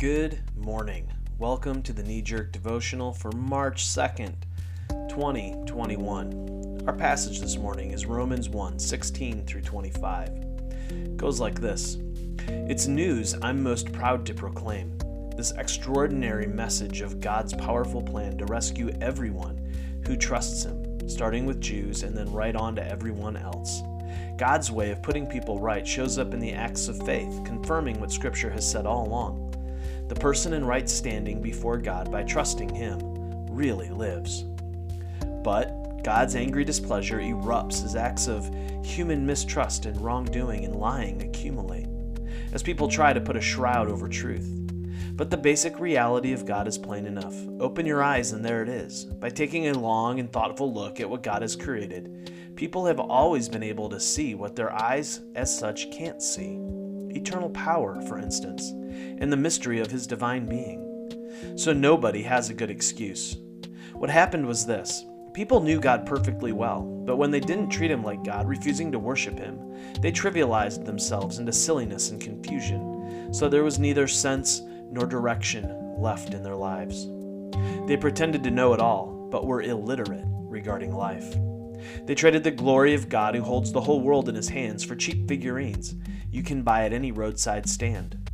Good morning. Welcome to the Knee Jerk Devotional for March 2nd, 2021. Our passage this morning is Romans 1 16 through 25. It goes like this It's news I'm most proud to proclaim this extraordinary message of God's powerful plan to rescue everyone who trusts Him, starting with Jews and then right on to everyone else. God's way of putting people right shows up in the acts of faith, confirming what Scripture has said all along. The person in right standing before God by trusting Him really lives. But God's angry displeasure erupts as acts of human mistrust and wrongdoing and lying accumulate, as people try to put a shroud over truth. But the basic reality of God is plain enough. Open your eyes, and there it is. By taking a long and thoughtful look at what God has created, People have always been able to see what their eyes, as such, can't see eternal power, for instance, and the mystery of his divine being. So nobody has a good excuse. What happened was this people knew God perfectly well, but when they didn't treat him like God, refusing to worship him, they trivialized themselves into silliness and confusion, so there was neither sense nor direction left in their lives. They pretended to know it all, but were illiterate regarding life. They traded the glory of God who holds the whole world in his hands for cheap figurines you can buy at any roadside stand.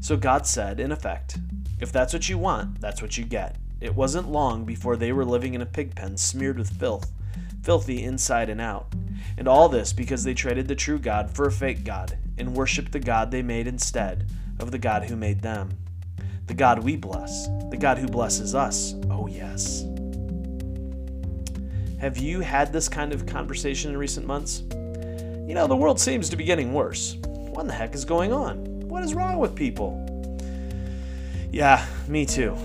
So God said, in effect, if that's what you want, that's what you get. It wasn't long before they were living in a pig pen smeared with filth, filthy inside and out. And all this because they traded the true God for a fake God and worshiped the God they made instead of the God who made them. The God we bless, the God who blesses us. Oh, yes. Have you had this kind of conversation in recent months? You know, the world seems to be getting worse. What the heck is going on? What is wrong with people? Yeah, me too.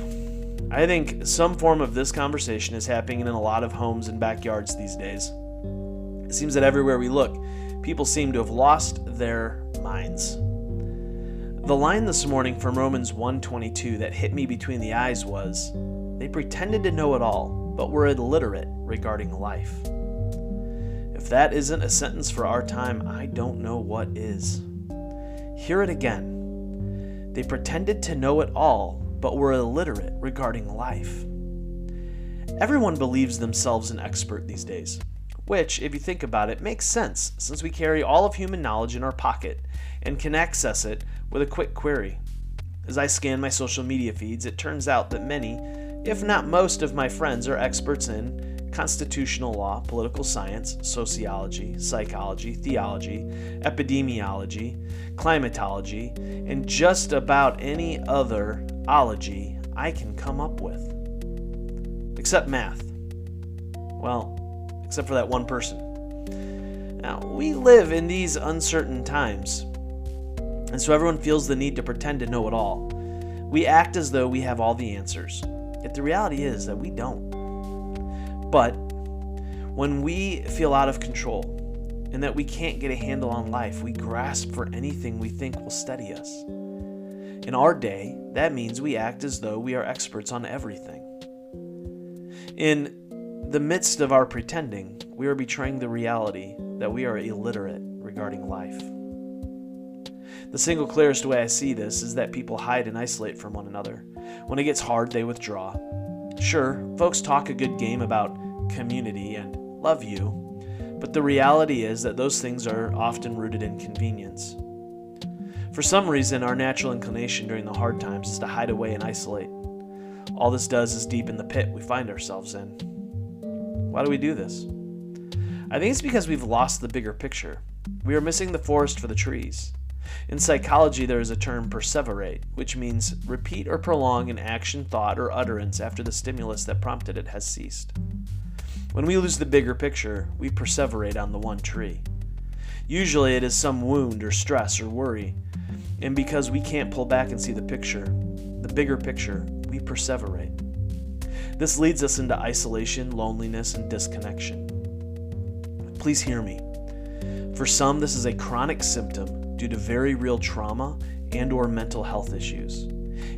I think some form of this conversation is happening in a lot of homes and backyards these days. It seems that everywhere we look, people seem to have lost their minds. The line this morning from Romans 1:22 that hit me between the eyes was, they pretended to know it all, but were illiterate regarding life. If that isn't a sentence for our time, I don't know what is. Hear it again. They pretended to know it all, but were illiterate regarding life. Everyone believes themselves an expert these days, which, if you think about it, makes sense since we carry all of human knowledge in our pocket and can access it with a quick query. As I scan my social media feeds, it turns out that many if not most of my friends are experts in constitutional law, political science, sociology, psychology, theology, epidemiology, climatology, and just about any other ology I can come up with. Except math. Well, except for that one person. Now, we live in these uncertain times, and so everyone feels the need to pretend to know it all. We act as though we have all the answers. Yet the reality is that we don't. But when we feel out of control and that we can't get a handle on life, we grasp for anything we think will steady us. In our day, that means we act as though we are experts on everything. In the midst of our pretending, we are betraying the reality that we are illiterate regarding life. The single clearest way I see this is that people hide and isolate from one another. When it gets hard, they withdraw. Sure, folks talk a good game about community and love you, but the reality is that those things are often rooted in convenience. For some reason, our natural inclination during the hard times is to hide away and isolate. All this does is deepen the pit we find ourselves in. Why do we do this? I think it's because we've lost the bigger picture. We are missing the forest for the trees. In psychology, there is a term perseverate, which means repeat or prolong an action, thought, or utterance after the stimulus that prompted it has ceased. When we lose the bigger picture, we perseverate on the one tree. Usually, it is some wound or stress or worry, and because we can't pull back and see the picture, the bigger picture, we perseverate. This leads us into isolation, loneliness, and disconnection. Please hear me. For some, this is a chronic symptom due to very real trauma and or mental health issues.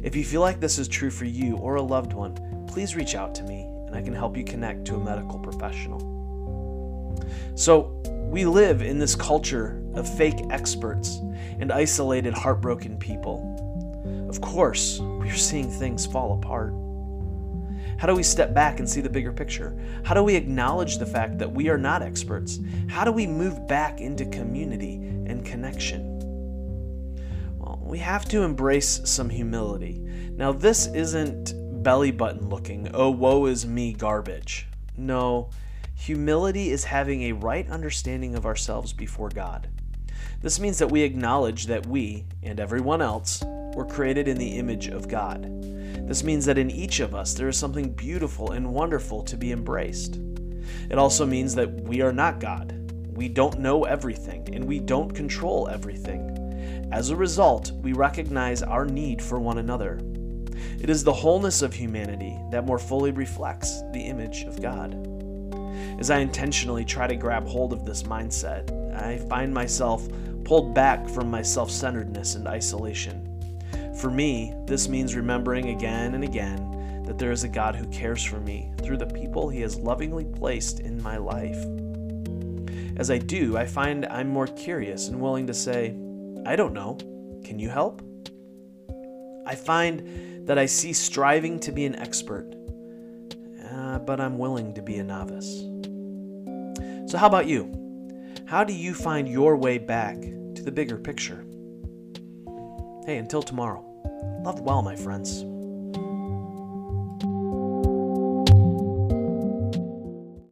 If you feel like this is true for you or a loved one, please reach out to me and I can help you connect to a medical professional. So, we live in this culture of fake experts and isolated, heartbroken people. Of course, we are seeing things fall apart. How do we step back and see the bigger picture? How do we acknowledge the fact that we are not experts? How do we move back into community and connection? Well, we have to embrace some humility. Now, this isn't belly button looking, oh, woe is me garbage. No, humility is having a right understanding of ourselves before God. This means that we acknowledge that we, and everyone else, were created in the image of God. This means that in each of us there is something beautiful and wonderful to be embraced. It also means that we are not God. We don't know everything, and we don't control everything. As a result, we recognize our need for one another. It is the wholeness of humanity that more fully reflects the image of God. As I intentionally try to grab hold of this mindset, I find myself pulled back from my self centeredness and isolation. For me, this means remembering again and again that there is a God who cares for me through the people he has lovingly placed in my life. As I do, I find I'm more curious and willing to say, I don't know. Can you help? I find that I see striving to be an expert, uh, but I'm willing to be a novice. So, how about you? How do you find your way back to the bigger picture? Hey, until tomorrow, love well, my friends.